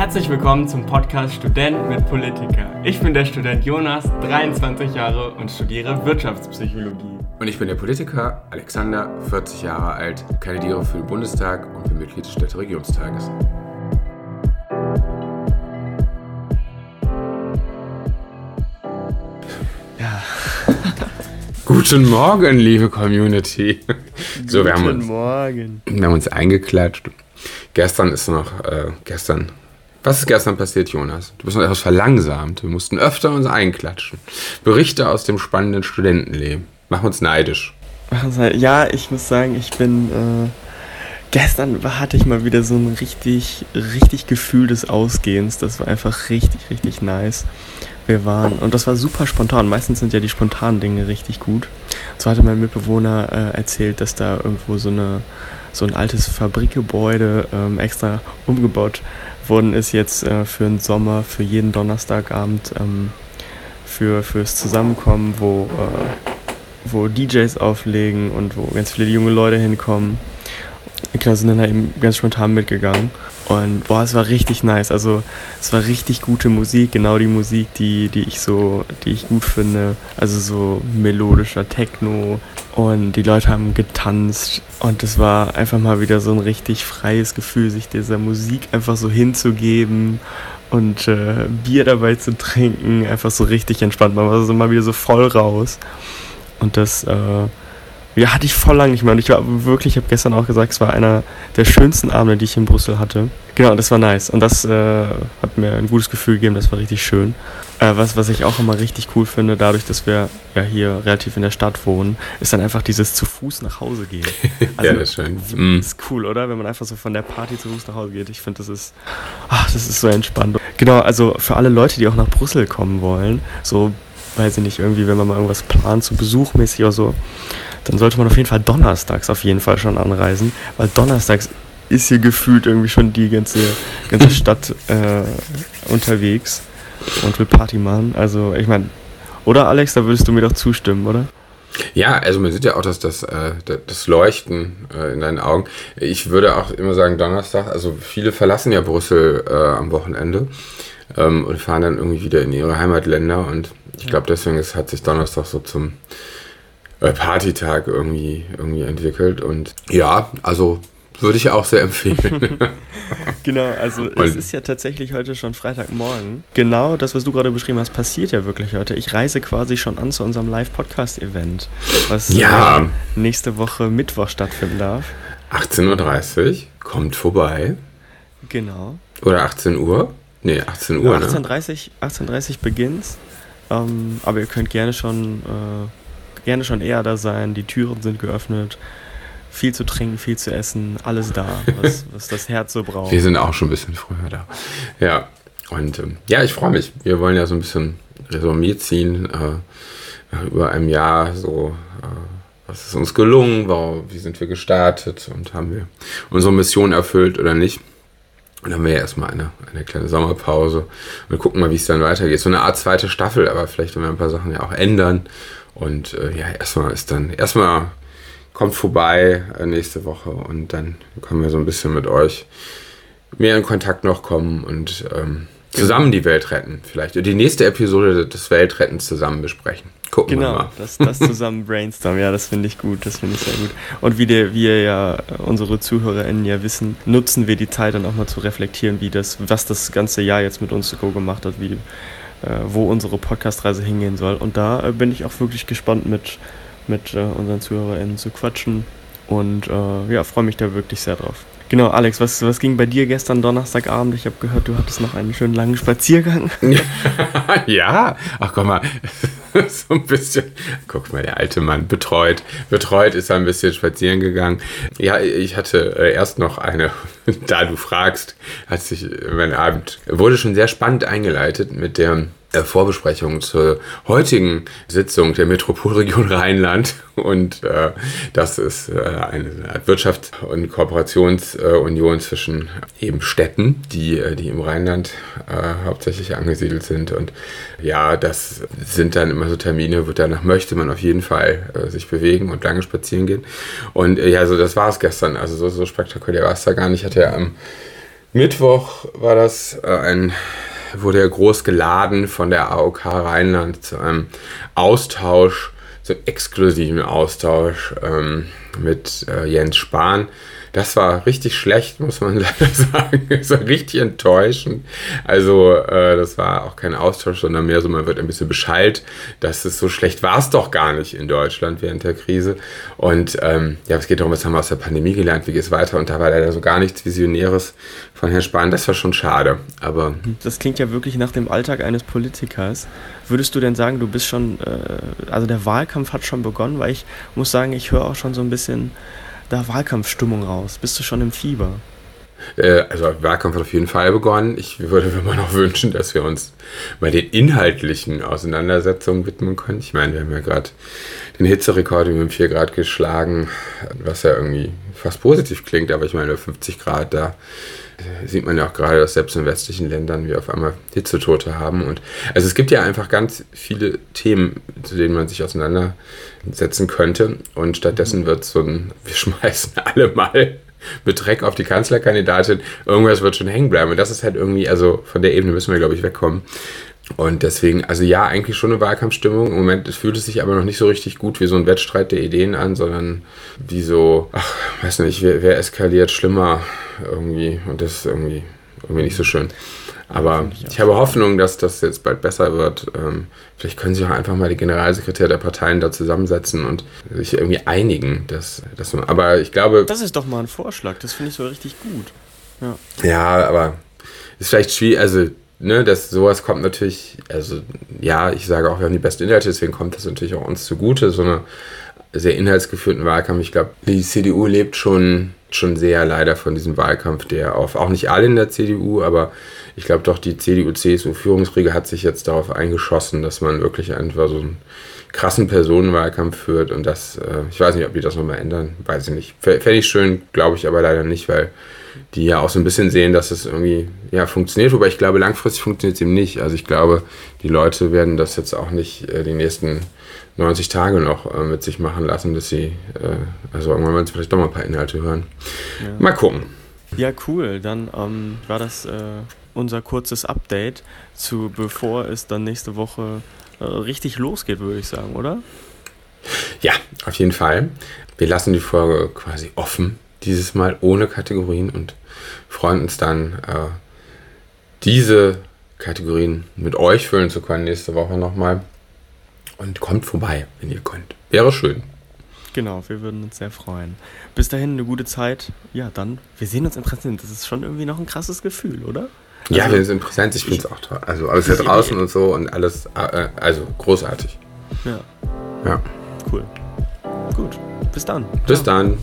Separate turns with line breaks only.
Herzlich willkommen zum Podcast Student mit Politiker. Ich bin der Student Jonas, 23 Jahre und studiere Wirtschaftspsychologie.
Und ich bin der Politiker Alexander, 40 Jahre alt, kandidiere für den Bundestag und bin Mitglied des Städteregionstages.
Ja.
Guten Morgen, liebe Community.
So, wir haben uns, Morgen.
Wir haben uns eingeklatscht. Gestern ist noch, äh, gestern was ist gestern passiert, Jonas? Du bist noch etwas verlangsamt. Wir mussten öfter uns einklatschen. Berichte aus dem spannenden Studentenleben. Mach uns neidisch.
Ja, ich muss sagen, ich bin. Äh, gestern hatte ich mal wieder so ein richtig, richtig Gefühl des Ausgehens. Das war einfach richtig, richtig nice. Wir waren, und das war super spontan. Meistens sind ja die spontanen Dinge richtig gut. So hatte mein Mitbewohner äh, erzählt, dass da irgendwo so eine so ein altes Fabrikgebäude ähm, extra umgebaut worden ist jetzt äh, für den Sommer, für jeden Donnerstagabend, ähm, für, fürs Zusammenkommen, wo, äh, wo DJs auflegen und wo ganz viele junge Leute hinkommen. Genau, sind dann da eben ganz spontan mitgegangen. Und boah, es war richtig nice. Also es war richtig gute Musik, genau die Musik, die, die ich so, die ich gut finde. Also so melodischer Techno. Und die Leute haben getanzt. Und es war einfach mal wieder so ein richtig freies Gefühl, sich dieser Musik einfach so hinzugeben und äh, Bier dabei zu trinken. Einfach so richtig entspannt. Man war so mal wieder so voll raus. Und das, äh, ja, hatte ich voll lang nicht mehr. Und ich war wirklich, ich habe gestern auch gesagt, es war einer der schönsten Abende, die ich in Brüssel hatte. Genau, das war nice. Und das äh, hat mir ein gutes Gefühl gegeben, das war richtig schön. Äh, was, was ich auch immer richtig cool finde, dadurch, dass wir ja hier relativ in der Stadt wohnen, ist dann einfach dieses zu Fuß nach Hause gehen.
Also, ja, das ist schön.
Mhm. ist cool, oder? Wenn man einfach so von der Party zu Fuß nach Hause geht. Ich finde, das ist, ach, das ist so entspannt. Genau, also für alle Leute, die auch nach Brüssel kommen wollen, so, weiß ich nicht, irgendwie, wenn man mal irgendwas plant, so besuchmäßig oder so, dann sollte man auf jeden Fall donnerstags auf jeden Fall schon anreisen, weil donnerstags ist hier gefühlt irgendwie schon die ganze, ganze Stadt äh, unterwegs und will Party machen. Also ich meine, oder Alex, da würdest du mir doch zustimmen, oder?
Ja, also man sieht ja auch, dass das, äh, das Leuchten äh, in deinen Augen. Ich würde auch immer sagen Donnerstag. Also viele verlassen ja Brüssel äh, am Wochenende ähm, und fahren dann irgendwie wieder in ihre Heimatländer. Und ich glaube, deswegen ist, hat sich Donnerstag so zum Partytag irgendwie, irgendwie entwickelt. Und ja, also würde ich auch sehr empfehlen.
genau, also Und es ist ja tatsächlich heute schon Freitagmorgen. Genau das, was du gerade beschrieben hast, passiert ja wirklich heute. Ich reise quasi schon an zu unserem Live-Podcast-Event, was
ja.
Äh, nächste Woche Mittwoch stattfinden darf.
18.30 Uhr, kommt vorbei.
Genau.
Oder 18 Uhr? Nee, 18 Uhr.
Ja, 18.30 ne? 18 beginnt's. Ähm, aber ihr könnt gerne schon äh, gerne schon eher da sein, die Türen sind geöffnet, viel zu trinken, viel zu essen, alles da, was, was das Herz so braucht.
Wir sind auch schon ein bisschen früher da. Ja, und ähm, ja, ich freue mich. Wir wollen ja so ein bisschen Resümee ziehen äh, nach über einem Jahr so. Äh, was ist uns gelungen? Warum, wie sind wir gestartet? Und haben wir unsere Mission erfüllt oder nicht? Und dann haben wir ja erstmal eine, eine kleine Sommerpause und gucken mal, wie es dann weitergeht. So eine Art zweite Staffel, aber vielleicht werden wir ein paar Sachen ja auch ändern. Und äh, ja, erstmal ist dann, erstmal kommt vorbei äh, nächste Woche und dann können wir so ein bisschen mit euch mehr in Kontakt noch kommen und ähm, zusammen die Welt retten. Vielleicht die nächste Episode des Weltrettens zusammen besprechen. Gucken
genau,
wir mal.
Das, das zusammen brainstormen, ja, das finde ich gut, das finde ich sehr gut. Und wie, der, wie ja unsere ZuhörerInnen ja wissen, nutzen wir die Zeit dann auch mal zu reflektieren, wie das, was das ganze Jahr jetzt mit uns so gemacht hat, wie äh, wo unsere Podcast-Reise hingehen soll. Und da äh, bin ich auch wirklich gespannt, mit, mit äh, unseren ZuhörerInnen zu quatschen. Und äh, ja, freue mich da wirklich sehr drauf. Genau, Alex, was, was ging bei dir gestern Donnerstagabend? Ich habe gehört, du hattest noch einen schönen langen Spaziergang.
ja, ach komm mal, so ein bisschen, guck mal, der alte Mann, betreut, betreut ist er ein bisschen spazieren gegangen. Ja, ich hatte äh, erst noch eine, da du fragst, hat sich mein Abend, wurde schon sehr spannend eingeleitet mit der Vorbesprechung zur heutigen Sitzung der Metropolregion Rheinland. Und äh, das ist äh, eine Wirtschafts- und Kooperationsunion äh, zwischen eben Städten, die, äh, die im Rheinland äh, hauptsächlich angesiedelt sind. Und ja, das sind dann immer so Termine, wo danach möchte man auf jeden Fall sich bewegen und lange spazieren gehen. Und ja, so das war es gestern. Also so, so spektakulär war es da gar nicht. Ich hatte ja am Mittwoch war das äh, ein, wurde ja groß geladen von der AOK Rheinland zu einem Austausch, zu einem exklusiven Austausch ähm, mit äh, Jens Spahn das war richtig schlecht, muss man leider sagen. Das war richtig enttäuschend. Also, äh, das war auch kein Austausch, sondern mehr so, man wird ein bisschen Bescheid, dass es so schlecht war es doch gar nicht in Deutschland während der Krise. Und ähm, ja, es geht darum, was haben wir aus der Pandemie gelernt, wie geht es weiter? Und da war leider so gar nichts Visionäres von Herrn Spahn. Das war schon schade. Aber
das klingt ja wirklich nach dem Alltag eines Politikers. Würdest du denn sagen, du bist schon, äh, also der Wahlkampf hat schon begonnen, weil ich muss sagen, ich höre auch schon so ein bisschen da Wahlkampfstimmung raus? Bist du schon im Fieber?
Äh, also Wahlkampf hat auf jeden Fall begonnen. Ich würde mir mal noch wünschen, dass wir uns mal den inhaltlichen Auseinandersetzungen widmen können. Ich meine, wir haben ja gerade den Hitzerekord um 4 Grad geschlagen, was ja irgendwie fast positiv klingt, aber ich meine, 50 Grad, da sieht man ja auch gerade, dass selbst in westlichen Ländern wir auf einmal Hitzetote haben. Und also es gibt ja einfach ganz viele Themen, zu denen man sich auseinandersetzen könnte. Und stattdessen wird so ein, wir schmeißen alle mal mit Dreck auf die Kanzlerkandidatin. Irgendwas wird schon hängen bleiben. Und das ist halt irgendwie, also von der Ebene müssen wir, glaube ich, wegkommen. Und deswegen, also ja, eigentlich schon eine Wahlkampfstimmung. Im Moment fühlt es sich aber noch nicht so richtig gut wie so ein Wettstreit der Ideen an, sondern wie so, ach, weiß nicht, wer, wer eskaliert schlimmer irgendwie. Und das ist irgendwie, irgendwie nicht so schön. Aber ich, ich habe Hoffnung, dass das jetzt bald besser wird. Ähm, vielleicht können sich auch einfach mal die Generalsekretäre der Parteien da zusammensetzen und sich irgendwie einigen. Dass, dass man, aber ich glaube.
Das ist doch mal ein Vorschlag, das finde ich so richtig gut.
Ja, ja aber ist vielleicht schwierig, also ne, dass sowas kommt natürlich, also ja, ich sage auch, wir haben die besten Inhalte, deswegen kommt das natürlich auch uns zugute, so eine sehr inhaltsgeführten Wahlkampf. Ich glaube, die CDU lebt schon, schon sehr leider von diesem Wahlkampf, der auf, auch nicht alle in der CDU, aber ich glaube doch, die CDU-CSU-Führungsriege hat sich jetzt darauf eingeschossen, dass man wirklich einfach so einen krassen Personenwahlkampf führt und das, äh, ich weiß nicht, ob die das nochmal ändern, weiß ich nicht. Fände ich schön, glaube ich aber leider nicht, weil die ja auch so ein bisschen sehen, dass es irgendwie ja, funktioniert. Wobei ich glaube, langfristig funktioniert es eben nicht. Also ich glaube, die Leute werden das jetzt auch nicht äh, die nächsten 90 Tage noch äh, mit sich machen lassen, dass sie, äh, also irgendwann werden sie vielleicht doch mal ein paar Inhalte hören. Ja. Mal gucken.
Ja, cool. Dann ähm, war das äh, unser kurzes Update zu, bevor es dann nächste Woche äh, richtig losgeht, würde ich sagen, oder?
Ja, auf jeden Fall. Wir lassen die Folge quasi offen dieses Mal ohne Kategorien und freuen uns dann, äh, diese Kategorien mit euch füllen zu können nächste Woche nochmal. Und kommt vorbei, wenn ihr könnt. Wäre schön.
Genau, wir würden uns sehr freuen. Bis dahin eine gute Zeit. Ja, dann, wir sehen uns im Präsent. Das ist schon irgendwie noch ein krasses Gefühl, oder?
Also, ja, wir sind im Präsent. Ich finde es auch toll. Also alles hier draußen und so und alles, äh, also großartig.
Ja. Ja. Cool. Gut. Bis dann.
Bis Ciao. dann.